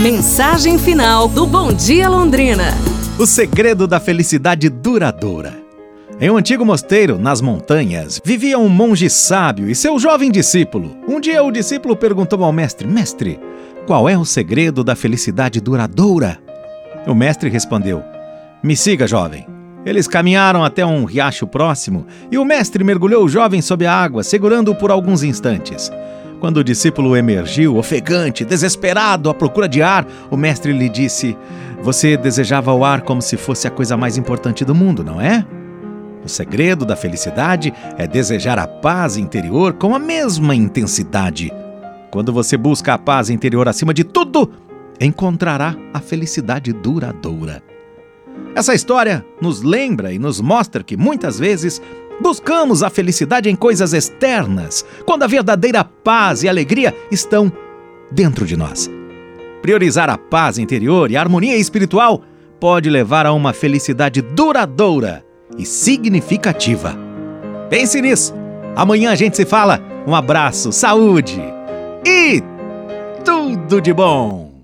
Mensagem final do Bom Dia Londrina. O segredo da felicidade duradoura. Em um antigo mosteiro, nas montanhas, vivia um monge sábio e seu jovem discípulo. Um dia o discípulo perguntou ao mestre: Mestre, qual é o segredo da felicidade duradoura? O mestre respondeu: Me siga, jovem. Eles caminharam até um riacho próximo e o mestre mergulhou o jovem sob a água, segurando-o por alguns instantes. Quando o discípulo emergiu, ofegante, desesperado, à procura de ar, o mestre lhe disse: Você desejava o ar como se fosse a coisa mais importante do mundo, não é? O segredo da felicidade é desejar a paz interior com a mesma intensidade. Quando você busca a paz interior acima de tudo, encontrará a felicidade duradoura. Essa história nos lembra e nos mostra que muitas vezes Buscamos a felicidade em coisas externas, quando a verdadeira paz e alegria estão dentro de nós. Priorizar a paz interior e a harmonia espiritual pode levar a uma felicidade duradoura e significativa. Pense nisso. Amanhã a gente se fala. Um abraço, saúde e tudo de bom!